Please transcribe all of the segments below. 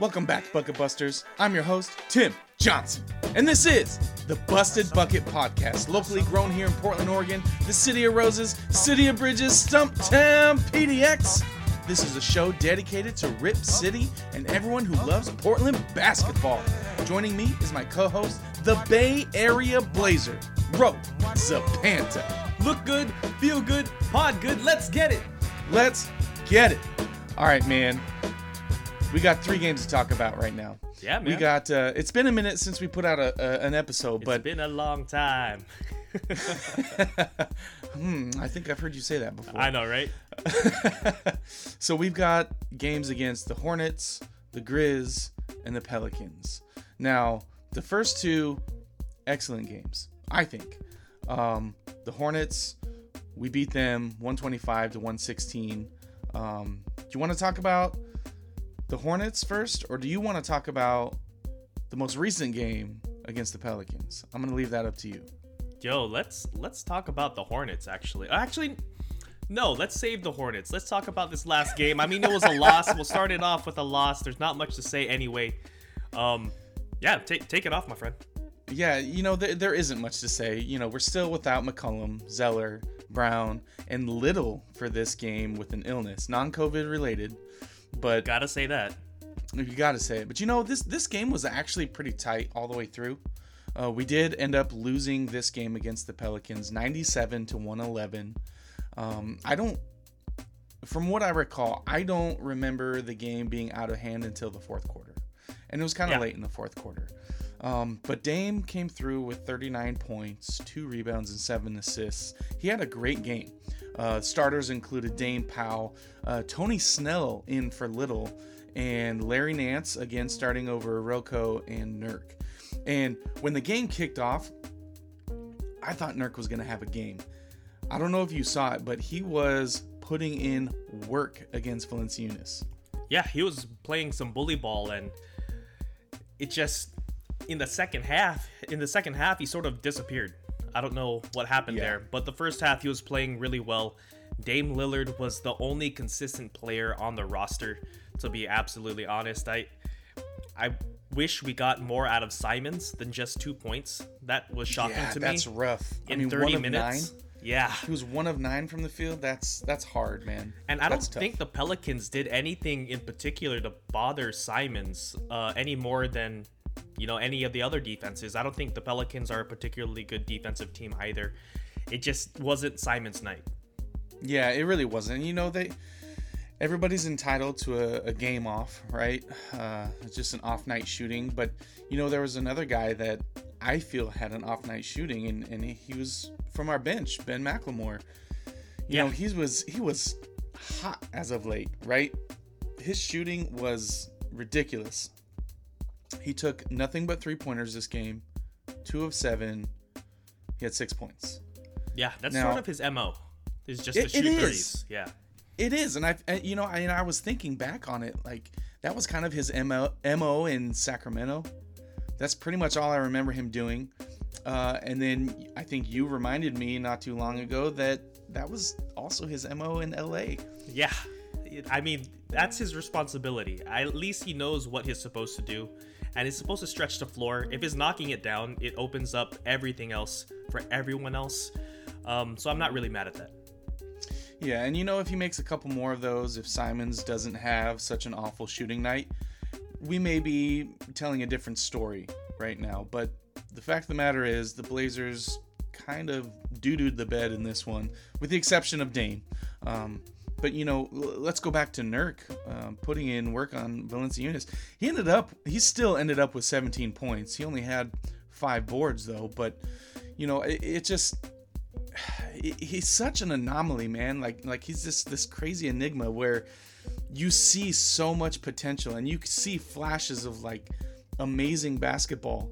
Welcome back, Bucket Busters. I'm your host, Tim Johnson. And this is the Busted Bucket Podcast, locally grown here in Portland, Oregon, the city of roses, city of bridges, Stumptown, PDX. This is a show dedicated to Rip City and everyone who loves Portland basketball. Joining me is my co host, the Bay Area Blazer, Ro Zapanta. Look good, feel good, pod good, let's get it. Let's get it. All right, man. We got three games to talk about right now. Yeah, man. We got. Uh, it's been a minute since we put out a, a an episode, but it's been a long time. hmm, I think I've heard you say that before. I know, right? so we've got games against the Hornets, the Grizz, and the Pelicans. Now, the first two, excellent games, I think. Um, the Hornets, we beat them 125 to 116. Um, do you want to talk about the Hornets first, or do you want to talk about the most recent game against the Pelicans? I'm gonna leave that up to you. Yo, let's let's talk about the Hornets. Actually, actually, no. Let's save the Hornets. Let's talk about this last game. I mean, it was a loss. We'll start it off with a loss. There's not much to say anyway. Um, yeah, take take it off, my friend. Yeah, you know, there, there isn't much to say. You know, we're still without McCollum, Zeller, Brown, and Little for this game with an illness, non COVID related. But Gotta say that. you got to say it. But you know, this this game was actually pretty tight all the way through. Uh, we did end up losing this game against the Pelicans, 97 to 111. Um, I don't, from what I recall, I don't remember the game being out of hand until the fourth quarter, and it was kind of Yeah. late in the fourth quarter. Um, but Dame came through with 39 points, two rebounds, and seven assists. He had a great game. Uh, starters included Dame Powell, uh, Tony Snell in for Little, and Larry Nance again starting over Roko and Nurk. And when the game kicked off, I thought Nurk was going to have a game. I don't know if you saw it, but he was putting in work against Valanciunas. Yeah, he was playing some bully ball, and it just in the second half. In the second half, he sort of disappeared. I don't know what happened Yeah. there, but the first half he was playing really well. Dame Lillard was the only consistent player on the roster. To be absolutely honest, I I wish we got more out of Simons than just two points. That was shocking yeah, to me. that's rough. In I mean, 30 one of minutes. nine. Yeah. He was one of nine from the field. That's that's hard, man. And I don't That's tough. think the Pelicans did anything in particular to bother Simons uh, any more than you know any of the other defenses. I don't think the Pelicans are a particularly good defensive team either. It just wasn't Simons' night. Yeah, it really wasn't. You know, they everybody's entitled to a, a game off, right? Uh, it's just an off night shooting. But you know, there was another guy that I feel had an off night shooting, and, and he was from our bench, Ben McLemore. You Yeah. know, he was he was hot as of late, right? His shooting was ridiculous. He took nothing but three pointers this game, two of seven. He had six points. Yeah, that's Now- sort of his mo. Is just It- to shoot is. thirties. Yeah. It is, and I, and, you know, I, and I was thinking back on it, like that was kind of his mo, mo in Sacramento. That's pretty much all I remember him doing. Uh, and then I think you reminded me not too long ago that that was also his mo in LA. Yeah. I mean, that's his responsibility. At least he knows what he's supposed to do. And it's supposed to stretch the floor. If it's knocking it down, it opens up everything else for everyone else. Um, so I'm not really mad at that. Yeah, and you know, if he makes a couple more of those, if Simons doesn't have such an awful shooting night, we may be telling a different story right now. But the fact of the matter is, the Blazers kind of doo dooed the bed in this one, with the exception of Dame. Um, but you know, l- let's go back to Nurk um, putting in work on Valanciunas. He ended up, he still ended up with 17 points. He only had five boards though, but you know, it, it just he- he's such an anomaly, man. Like like he's just this crazy enigma where you see so much potential and you see flashes of like amazing basketball.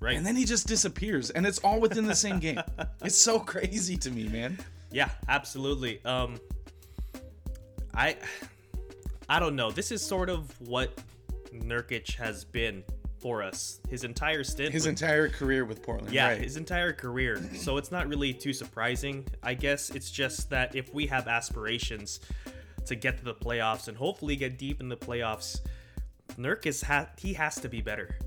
Right. And then he just disappears and it's all within the same game. It's so crazy to me, man. Yeah, absolutely. Um I I don't know. This is sort of what Nurkic has been for us his entire stint. His with- entire career with Portland. yeah, right. his entire career. So it's not really too surprising. I guess it's just that if we have aspirations to get to the playoffs and hopefully get deep in the playoffs, Nurk is ha- he has to be better.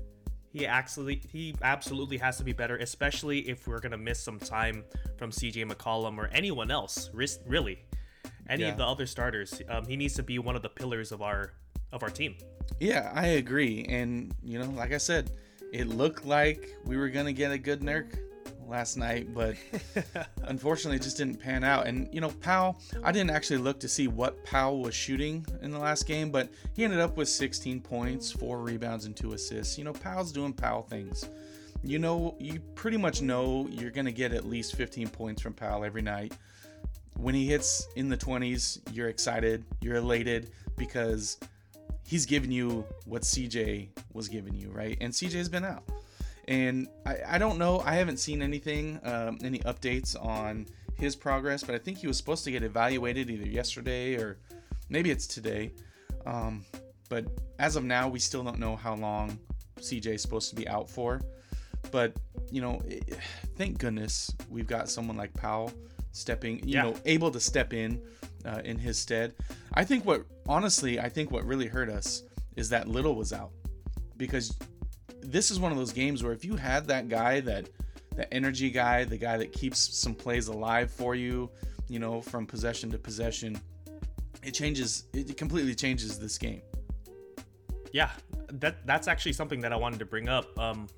He actually he absolutely has to be better, especially if we're gonna miss some time from CJ McCollum or anyone else. Really, any Yeah. of the other starters. Um, he needs to be one of the pillars of our of our team. Yeah, I agree. And, you know, like I said, it looked like we were going to get a good Nurk last night, but unfortunately it just didn't pan out. And, you know, Powell, I didn't actually look to see what Powell was shooting in the last game, but he ended up with 16 points, four rebounds, and two assists. You know, Powell's doing Powell things. You know, you pretty much know you're going to get at least 15 points from Powell every night. When he hits in the 20s, you're excited, you're elated because he's giving you what CJ was giving you, right? And CJ's been out. And I, I don't know, I haven't seen anything, um, any updates on his progress, but I think he was supposed to get evaluated either yesterday or maybe it's today. Um, but as of now, we still don't know how long CJ is supposed to be out for. But, you know, eh, thank goodness we've got someone like Powell stepping, you Yeah. know, able to step in uh, in his stead. I think what, honestly, I think what really hurt us is that Little was out because this is one of those games where if you had that guy that that energy guy, the guy that keeps some plays alive for you, you know, from possession to possession, it changes it completely changes this game. Yeah, that that's actually something that I wanted to bring up. Um,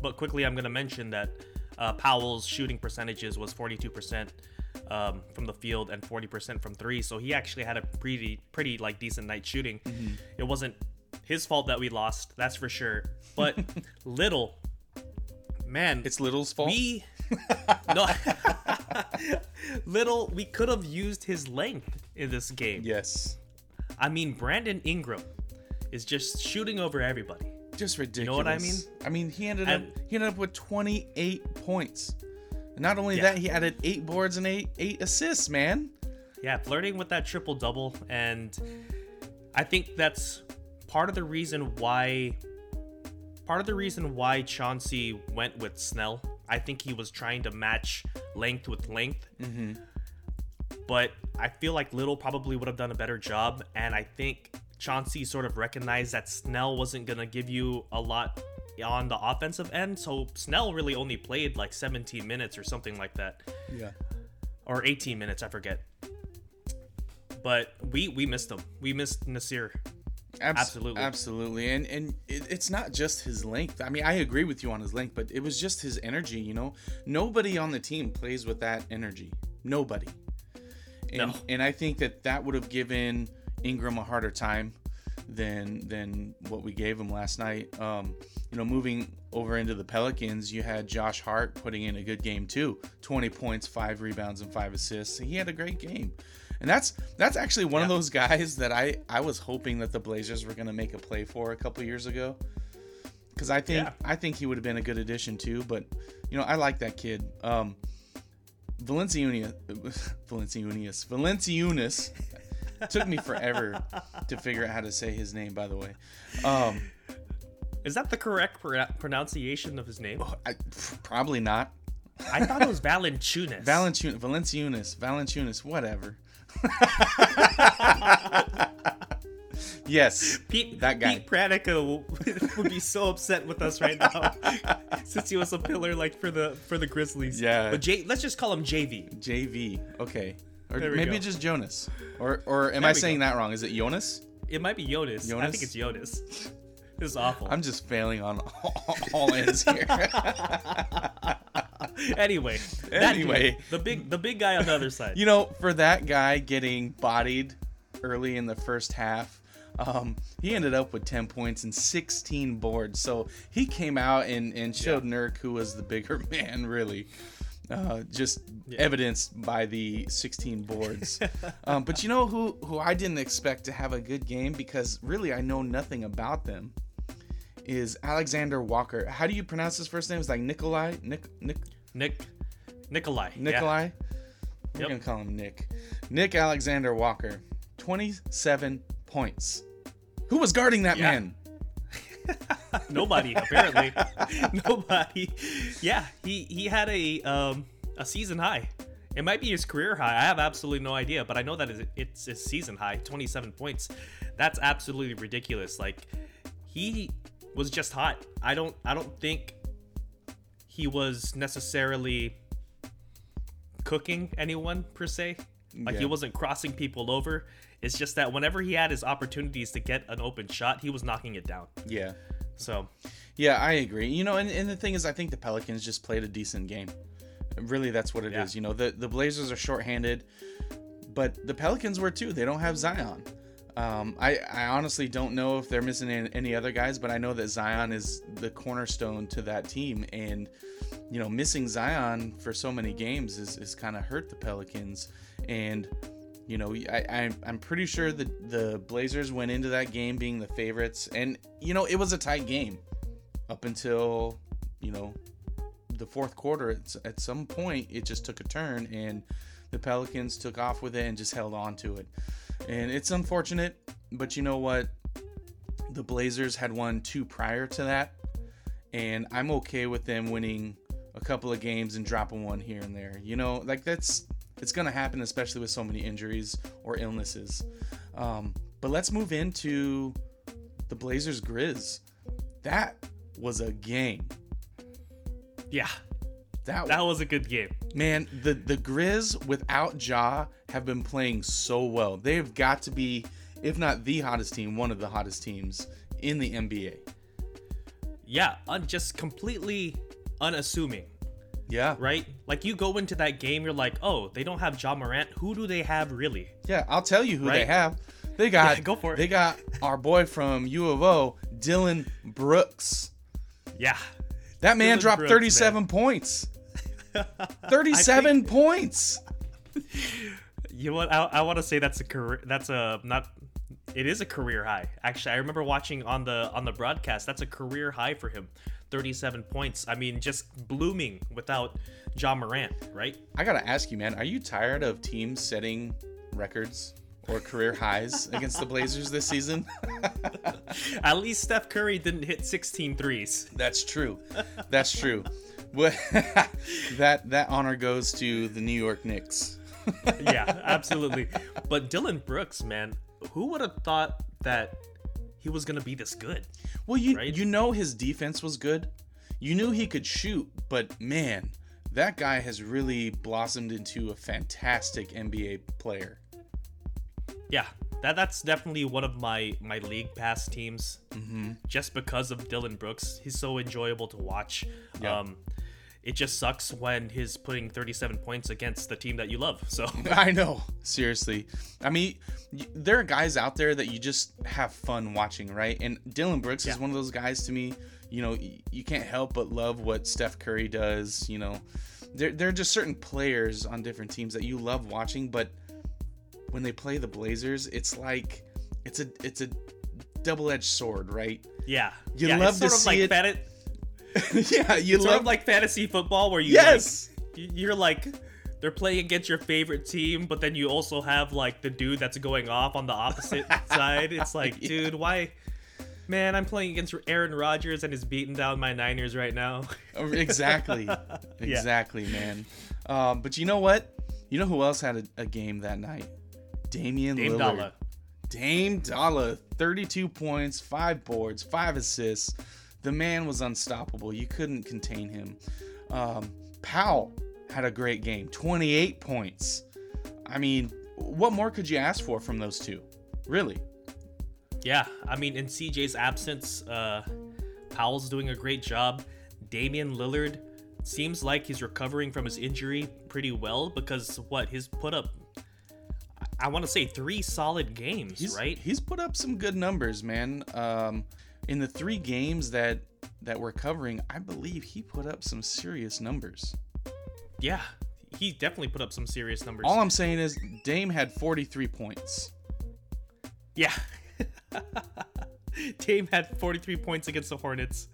but quickly, I'm going to mention that uh, Powell's shooting percentages was 42% um, from the field and 40% from three. So he actually had a pretty pretty like decent night shooting. It wasn't his fault that we lost, that's for sure. But little, man, It's Little's fault. we no little we could have used his length in this game. yes. I mean, Brandon Ingram is just shooting over everybody. Just ridiculous. know what I mean? I mean, he ended And- up he ended up with 28 points. And not only Yeah. that, he added 8 boards and 8 8 assists, man. Yeah, flirting with that triple double, and I think that's part of the reason why. Part of the reason why Chauncey went with Snell. I think he was trying to match length with length. Mm-hmm. But I feel like Little probably would have done a better job, and I think Chauncey sort of recognized that Snell wasn't gonna give you a lot on the offensive end. So Snell really only played like 17 minutes or something like that Yeah. or 18 minutes, I forget. But we we missed him. We missed Nasir. Abs- Absolutely. absolutely and and it, it's not just his length i mean i agree with you on his length but it was just his energy you know nobody on the team plays with that energy nobody and, No. and i think that that would have given ingram a harder time than than what we gave him last night um you know moving over into the pelicans you had josh hart putting in a good game too 20 points 5 rebounds and 5 assists he had a great game and that's that's actually one of those guys that I I was hoping that the Blazers were going to make a play for a couple years ago. Cuz I think Yeah. I think he would have been a good addition too, but you know, I like that kid. Um Valenciunas Valenciunas Valenciunas took me forever to figure out how to say his name by the way. Um Is that the correct pro- pronunciation of his name? I, probably not. I thought it was Valanciunas. Valanciunas Valanciunas Valanciunas whatever. yes. Pete, that guy. Pete Pranica would be so upset with us right now, since he was a pillar like for the for the Grizzlies. Yeah. But J, let's just call him JV. JV. Okay. Or maybe go. just Jonas. Or or am There I saying go. that wrong? Is it Jonas? It might be Jonas. I think it's Jonas. This is awful. I'm just failing on all, all ends here. anyway, Anyway. dude, the big the big guy on the other side. you know, for that guy getting bodied early in the first half, um, he ended up with 10 points and 16 boards. So he came out and, and showed Nurk who was the bigger man, really. Uh, just evidenced by the 16 boards. um, but you know who, who I didn't expect to have a good game because really I know nothing about them is Alexander Walker. How do you pronounce his first name? It's like Nikolai? Nick, Nick, Nick Nikolai. yeah. Nikolai? We're Yep. gonna call him Nick. Nick Alexander Walker, 27 points. Who was guarding that Yeah. man? Nobody apparently. Nobody. Yeah, he he had a um a season high. It might be his career high. I have absolutely no idea, but I know that it's- it's his season high, 27 points. That's absolutely ridiculous. Like he was just hot. I don't I don't think he was necessarily cooking anyone per se. Like he wasn't crossing people over. It's just that whenever he had his opportunities to get an open shot, he was knocking it down. Yeah. So Yeah, I agree. You know, and, and the thing is, I think the Pelicans just played a decent game. Really, that's what it is. Yeah. You know, the, the Blazers are shorthanded, but the Pelicans were too. They don't have Zion. Um, I, I honestly don't know if they're missing any, any other guys, but I know that Zion is the cornerstone to that team. And, you know, missing Zion for so many games is, is kind of hurt the Pelicans. And, you know, I, I, I'm pretty sure that the Blazers went into that game being the favorites. And, you know, it was a tight game up until you know the fourth quarter. At, at some point it just took a turn and the pelicans took off with it and just held on to it. And it's unfortunate but you know what? The blazers had won two prior to that and i'm okay with them winning a couple of games and dropping one here and there. You know like that's it's gonna happen especially with so many injuries or illnesses um, but let's move into the blazers grizz that was a game. yeah, That, that was a good game. man, the the Grizz without Ja have been playing so well. They have got to be, if not the hottest team, one of the hottest teams in the NBA. Yeah, un- just completely unassuming, Yeah, right? Like you go into that game, you're like, oh, they don't have Ja Morant. Who do they have really? yeah. I'll tell you who they have. They got Yeah, go for it. They got our boy from U of O, Dillon Brooks. Yeah, That man Dillon dropped Brooks, 37 points. 37 points. You know what? I, I want to say that's a career. That's a not. It is a career high. Actually, I remember watching on the on the broadcast. That's a career high for him. Thirty-seven points. I mean, just blooming without Ja Morant, right? I gotta ask you, man, are you tired of teams setting records or career highs against the Blazers this season? At least Steph Curry didn't hit 16 threes. That's true. That's true. That that honor goes to the New York Knicks. yeah, absolutely. But Dillon Brooks, man, who would have thought that he was gonna be this good? Well, you Right? you know his defense was good. You knew he could shoot, but man, that guy has really blossomed into a fantastic NBA player. Yeah, that that's definitely one of my my league pass teams. Mm-hmm. Just because of Dillon Brooks, he's so enjoyable to watch. Yeah. Um, it just sucks when he's putting 37 points against the team that you love. So I know. Seriously. I mean, there are guys out there that you just have fun watching, right? And Dillon Brooks is one of those guys to me. You know, you can't help but love what Steph Curry does. You know, there, there are just certain players on different teams that you love watching, but when they play the Blazers, it's like it's a it's a double-edged sword, right? yeah, You yeah, love it's to sort of see like it- fanta- yeah, you love of like fantasy football where you yes. like, you're like they're playing against your favorite team, but then you also have like the dude that's going off on the opposite side. It's like, Yeah. dude, why? Man, I'm playing against Aaron Rodgers and is beating down my Niners right now. Oh, exactly exactly man um, but you know what you know who else had a, a game that night Damian Dame Lillard Dolla. Dame Dolla 32 points 5 boards 5 assists the man was unstoppable you couldn't contain him um, Powell had a great game 28 points I mean what more could you ask for from those two really Yeah, I mean, in CJ's absence, uh, Powell's doing a great job. Damian Lillard seems like he's recovering from his injury pretty well because what his put up, I want to say three solid games, he's right? He's put up some good numbers, man. Um, in the three games that that we're covering, I believe he put up some serious numbers. Yeah, he definitely put up some serious numbers. All I'm saying is Dame had 43 points. Yeah. Dame had 43 points against the Hornets.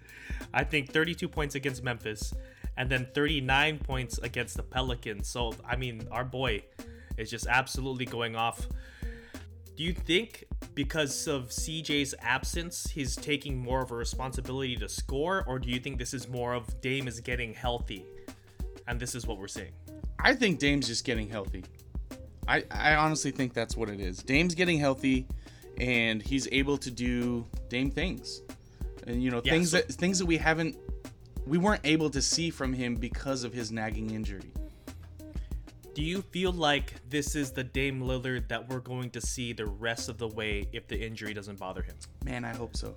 I think 32 points against Memphis, and then 39 points against the Pelicans. So, I mean, our boy is just absolutely going off. Do you think because of CJ's absence, he's taking more of a responsibility to score, or do you think this is more of Dame is getting healthy? And this is what we're seeing. I think Dame's just getting healthy. I, I honestly think that's what it is. Dame's getting healthy and he's able to do Dame things. and you know Yeah, things so- that things that we haven't we weren't able to see from him because of his nagging injury. Do you feel like this is the Dame Lillard that we're going to see the rest of the way if the injury doesn't bother him? Man, I hope so.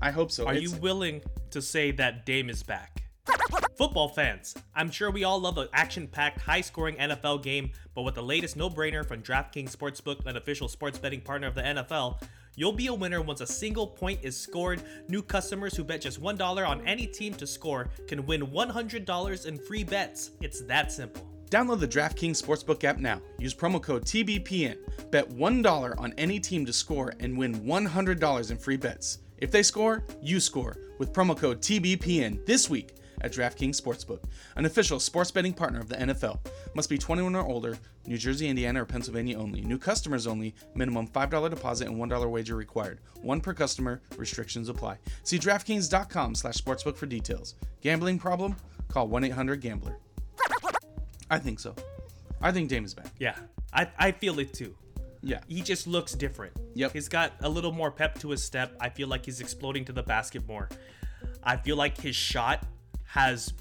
I hope so. Are It's- you willing to say that Dame is back? Football fans, I'm sure we all love an action packed, high scoring NFL game, but with the latest no brainer from DraftKings Sportsbook, an official sports betting partner of the NFL, you'll be a winner once a single point is scored. New customers who bet just $1 on any team to score can win $100 in free bets. It's that simple. Download the DraftKings Sportsbook app now. Use promo code TBPN. Bet $1 on any team to score and win $100 in free bets. If they score, you score with promo code TBPN this week at DraftKings Sportsbook, an official sports betting partner of the NFL. Must be 21 or older, New Jersey, Indiana, or Pennsylvania only. New customers only. Minimum $5 deposit and $1 wager required. One per customer. Restrictions apply. See DraftKings.com slash sportsbook for details. Gambling problem? Call 1-800-GAMBLER. I think so. I think Dame is back. Yeah, I, I feel it too. Yeah. he just looks different. Yep. He's got a little more pep to his step. I feel like he's exploding to the basket more. I feel like his shot has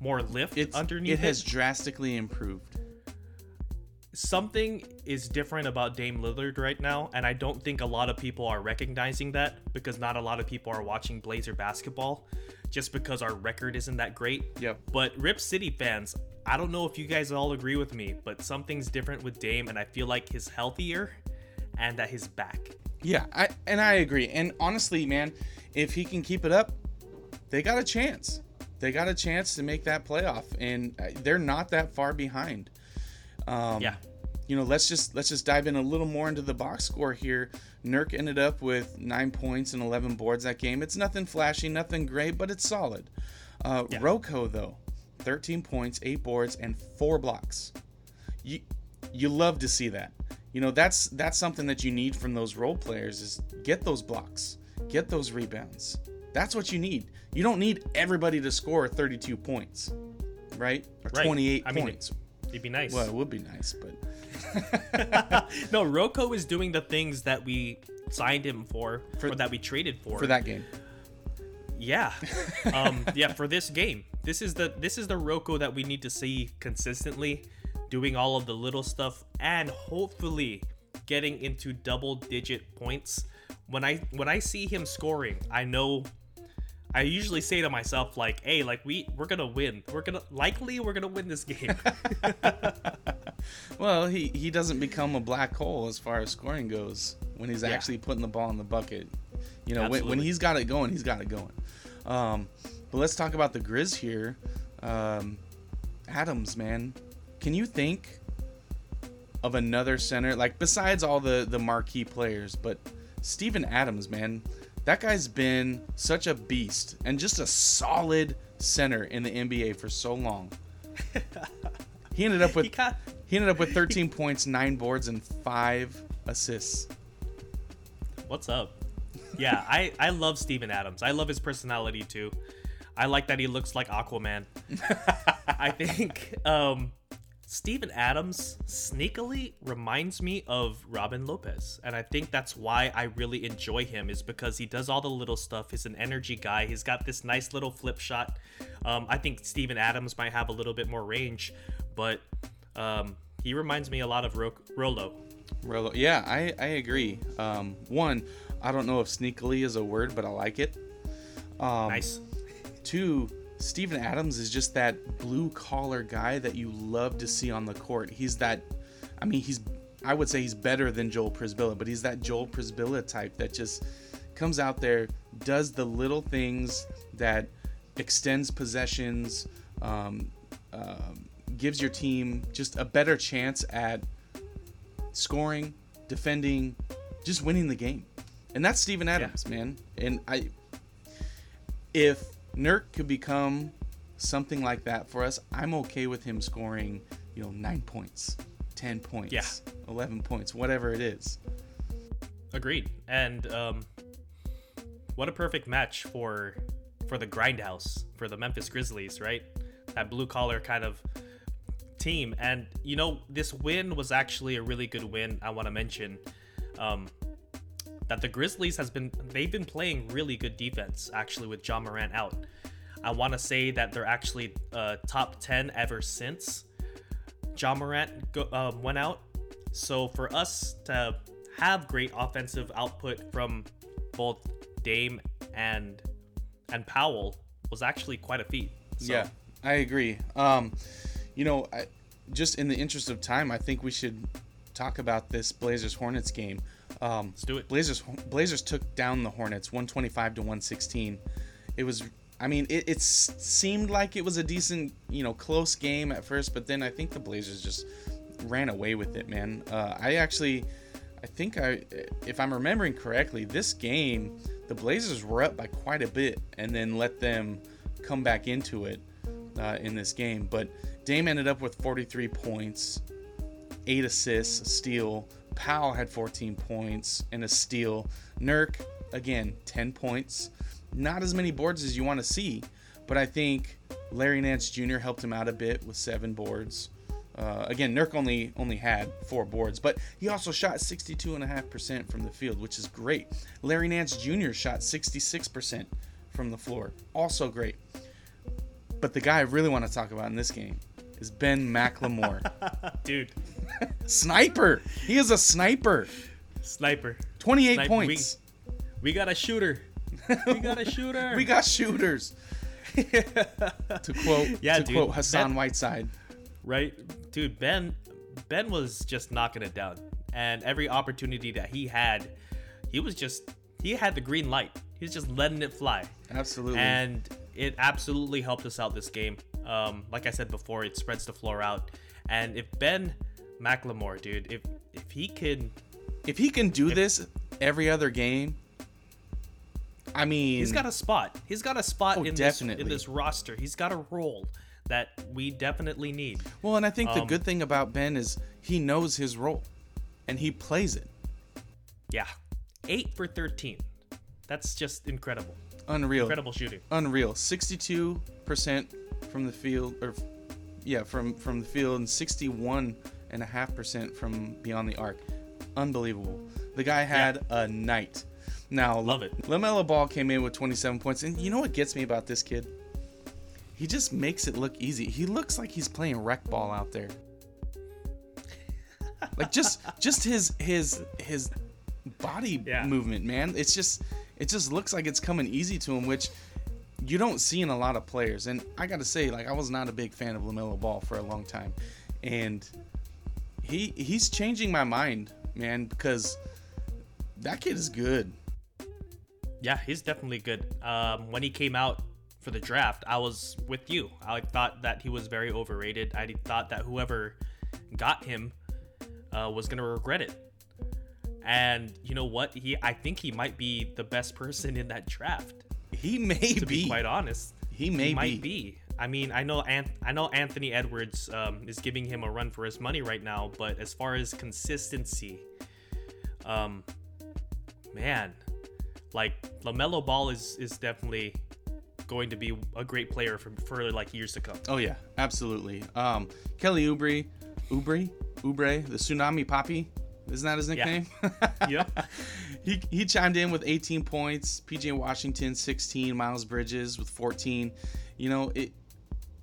more lift It's underneath it has drastically improved. Something is different about Dame Lillard right now, and I don't think a lot of people are recognizing that because not a lot of people are watching Blazer basketball just because our record isn't that great. Yep. But Rip City fans, I don't know if you guys all agree with me, but something's different with Dame, and I feel like he's healthier and that he's back. Yeah, I and I agree. And honestly, man, if he can keep it up, they got a chance. They got a chance to make that playoff, and uh, they're not that far behind. Um, Yeah. You know, let's just let's just dive in a little more into the box score here. Nurk ended up with nine points and 11 boards that game. It's nothing flashy, nothing great, but it's solid. Uh, Yeah. Roko though, 13 points, eight boards, and four blocks. You you love to see that. You know, that's that's something that you need from those role players is get those blocks, get those rebounds. That's what you need. You don't need everybody to score 32 points, right? Or Right. 28 I mean, points. It'd be nice. well, it would be nice, but no, Roko is doing the things that we signed him for, For- or that we traded for. for that game. Yeah. Um, yeah, for this game. This is the this is the Roko that we need to see consistently doing all of the little stuff and hopefully getting into double digit points. When I when I see him scoring, I know I usually say to myself like, "Hey, like we we're going to win. We're to likely we're going to win this game." Well, he he doesn't become a black hole as far as scoring goes when he's Yeah. actually putting the ball in the bucket. You know, when, when he's got it going, he's got it going. Um, but let's talk about the Grizz here. Um, Adams, man, can you think of another center like besides all the the marquee players, but Steven Adams, man, that guy's been such a beast and just a solid center in the NBA for so long. He ended up with he got he ended up with 13 points, nine boards, and five assists. What's up? Yeah, I I love Steven Adams. I love his personality too. I like that he looks like Aquaman. I think um Steven Adams sneakily reminds me of Robin Lopez, and I think that's why I really enjoy him is because he does all the little stuff. He's an energy guy. He's got this nice little flip shot. Um, I think Steven Adams might have a little bit more range, but um, he reminds me a lot of Ro- Rolo. Rolo, yeah, I, I agree. Um, one, I don't know if sneakily is a word, but I like it. Um, Nice. Two, Steven Adams is just that blue collar guy that you love to see on the court. He's that, I mean, he's, I would say he's better than Joel Przybilla, but he's that Joel Przybilla type that just comes out there, does the little things that extends possessions, um, um, gives your team just a better chance at scoring, defending, just winning the game. And that's Steven Adams, man. And I if Nurk could become something like that for us, I'm okay with him scoring, you know, 9 points, 10 points, Yeah. 11 points, whatever it is. Agreed. And um, what a perfect match for for the grindhouse for the Memphis Grizzlies, right? That blue collar kind of team. And you know, this win was actually a really good win. I want to mention. Um, that the Grizzlies has been they've been playing really good defense actually with Ja Morant out. I want to say that they're actually uh, top 10 ever since Ja Morant go, uh, went out. So for us to have great offensive output from both Dame and and Powell was actually quite a feat. So, Yeah, I agree. Um, you know, I, just in the interest of time, I think we should talk about this Blazers Hornets game. Um, Let's do it. Blazers Blazers took down the Hornets 125 to 116. It was I mean it, it seemed like it was a decent you know close game at first, but then I think the Blazers just ran away with it, man. Uh, I actually I think I if I'm remembering correctly, this game the Blazers were up by quite a bit and then let them come back into it uh, in this game. But Dame ended up with 43 points, eight assists, a steal. Powell had 14 points and a steal. Nurk, again, 10 points. Not as many boards as you want to see, but I think Larry Nance Jr. helped him out a bit with seven boards. Uh, again, Nurk only only had four boards, but he also shot 62.5% from the field, which is great. Larry Nance Jr. shot 66% from the floor, also great. But the guy I really want to talk about in this game is Ben McLemore. Dude, sniper. He is a sniper. sniper. 28 Sniper, points. We got a shooter. We got a shooter. We got shooters. to quote Yeah, to dude, quote Hassan that- Whiteside. right, dude. Ben, Ben was just knocking it down, and every opportunity that he had, he was just he had the green light. He was just letting it fly. Absolutely. and it absolutely helped us out this game. Um, like I said before, it spreads the floor out, and if Ben McLemore, dude, if if he can, if he can do this every other game, I mean, he's got a spot. He's got a spot Oh, in definitely. this in this roster. He's got a role that we definitely need. well, and I think the um, good thing about Ben is he knows his role, and he plays it. Yeah, eight for thirteen. That's just incredible. Unreal. Incredible shooting. Unreal. 62% from the field, or yeah, from from the field, and 61 and a half percent from beyond the arc. Unbelievable. The guy had a night. Now, Love it. Lamelo Ball came in with 27 points, and you know what gets me about this kid? He just makes it look easy. He looks like he's playing rec ball out there. Like just just his his his body Yeah. movement, man. It's just it just looks like it's coming easy to him, which you don't see in a lot of players. And I gotta say, like I was not a big fan of Lamelo Ball for a long time, and he he's changing my mind, man, because that kid is good. Yeah, he's definitely good. Um, when he came out for the draft, I was with you. I thought that he was very overrated. I thought that whoever got him uh, was gonna regret it. And you know what? He, I think he might be the best person in that draft. He may To be. be quite honest, He may might be. be. I mean, I know Anth- I know Anthony Edwards um, is giving him a run for his money right now, but as far as consistency, um, man, like Lamelo Ball is is definitely going to be a great player for for like years to come. Oh yeah, absolutely. Um, Kelly Oubre, Oubre, Oubre, the Tsunami Papi, isn't that his nickname? Yep. he he chimed in with 18 points. PJ Washington 16, Miles Bridges with 14. You know it.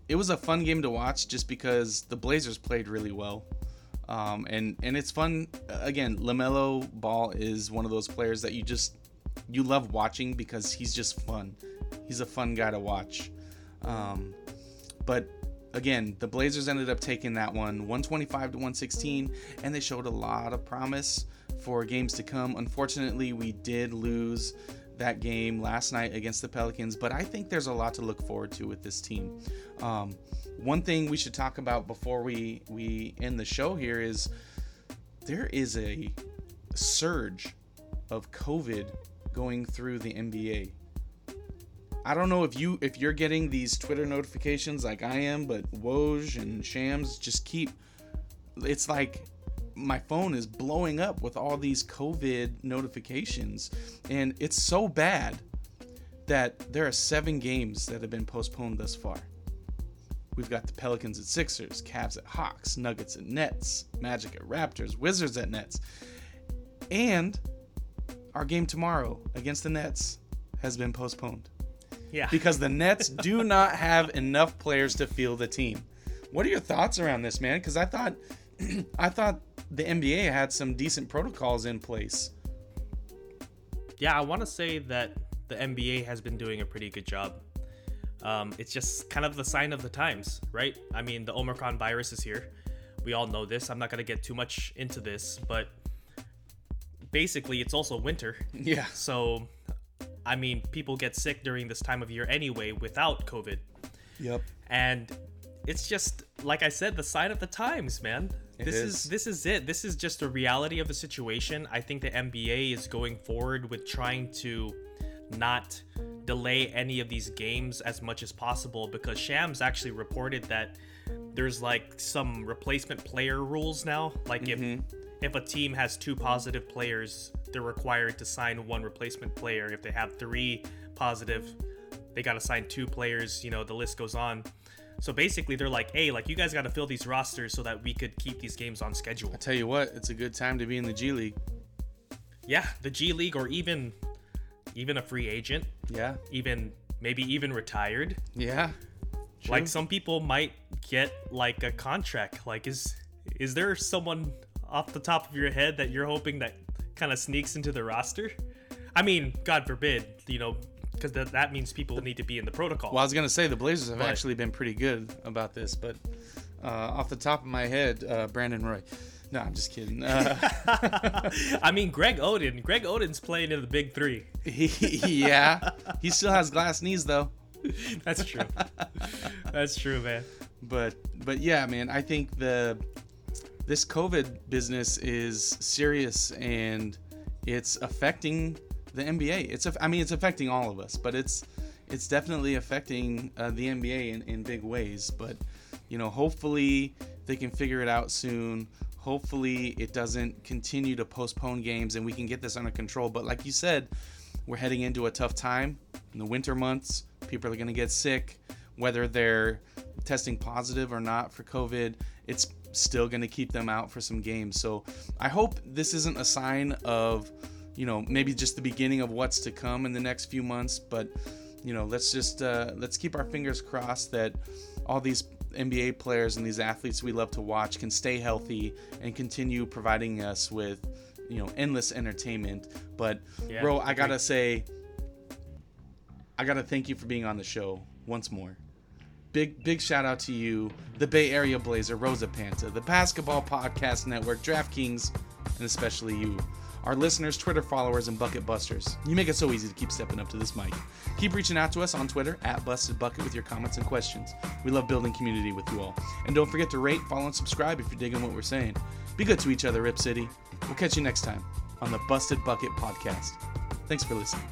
It was a fun game to watch just because the Blazers played really well. Um, and and it's fun. Again, Lamelo Ball is one of those players that you just you love watching because he's just fun. He's a fun guy to watch. Um, but again, the Blazers ended up taking that one 125 to 116, and they showed a lot of promise for games to come. Unfortunately, we did lose that game last night against the Pelicans, but I think there's a lot to look forward to with this team. Um, one thing we should talk about before we we end the show here is there is a surge of COVID going through the NBA. I don't know if you if you're getting these Twitter notifications like I am, but Woj and Shams just keep it's like my phone is blowing up with all these COVID notifications and it's so bad that there are 7 games that have been postponed thus far. We've got the Pelicans at Sixers, Cavs at Hawks, Nuggets at Nets, Magic at Raptors, Wizards at Nets. And our game tomorrow against the Nets has been postponed Yeah. because the Nets do not have enough players to field the team. What are your thoughts around this, man? Because I thought, I thought the NBA had some decent protocols in place. yeah, I want to say that the NBA has been doing a pretty good job. Um, it's just kind of the sign of the times, right? I mean, the Omicron virus is here. We all know this. I'm not going to get too much into this, but basically, it's also winter. Yeah, So, I mean, people get sick during this time of year anyway without COVID. yep. and it's just like I said, the sign of the times, man. It this is. is this is it. This is just a reality of the situation. I think the NBA is going forward with trying to not delay any of these games as much as possible because Shams actually reported that there's like some replacement player rules now. Like if mm-hmm. if a team has two positive players, they're required to sign one replacement player. If they have three positive, they got to sign two players. You know, the list goes on. So basically, they're like, hey, like you guys got to fill these rosters so that we could keep these games on schedule. I tell you what, it's a good time to be in the G League. Yeah, the G League or even even a free agent, Yeah, even maybe even retired. yeah. True. Like some people might get like a contract. Like is is there someone off the top of your head that you're hoping that kind of sneaks into the roster? I mean, God forbid, you know, because that, that means people need to be in the protocol. Well, I was gonna say the Blazers have But- actually been pretty good about this, but uh, off the top of my head, uh, Brandon Roy. No, I'm just kidding. Uh, I mean, Greg Oden. Greg Oden's playing in the Big Three. he, yeah, he still has glass knees though. That's true. That's true, man. But but yeah, man, I think the this COVID business is serious and it's affecting the NBA. It's I mean it's affecting all of us, but it's it's definitely affecting uh, the NBA in, in big ways. But you know, hopefully they can figure it out soon. Hopefully it doesn't continue to postpone games and we can get this under control. But like you said, we're heading into a tough time in the winter months. People are going to get sick, whether they're testing positive or not for COVID. It's still going to keep them out for some games. So I hope this isn't a sign of, you know, maybe just the beginning of what's to come in the next few months. But you know, let's just uh, let's keep our fingers crossed that all these NBA players and these athletes we love to watch can stay healthy and continue providing us with, you know, endless entertainment. But Yeah, bro, I gotta say, I gotta thank you for being on the show once more. Big big shout out to you, the Bay Area Blazer, Ro Zapanta, the Basketball Podcast Network, DraftKings, and especially you, our listeners, Twitter followers, and Bucket Busters. You make it so easy to keep stepping up to this mic. Keep reaching out to us on Twitter at Busted Bucket with your comments and questions. We love building community with you all. And don't forget to rate, follow, and subscribe if you're digging what we're saying. Be good to each other, Rip City. We'll catch you next time on the Busted Bucket Podcast. Thanks for listening.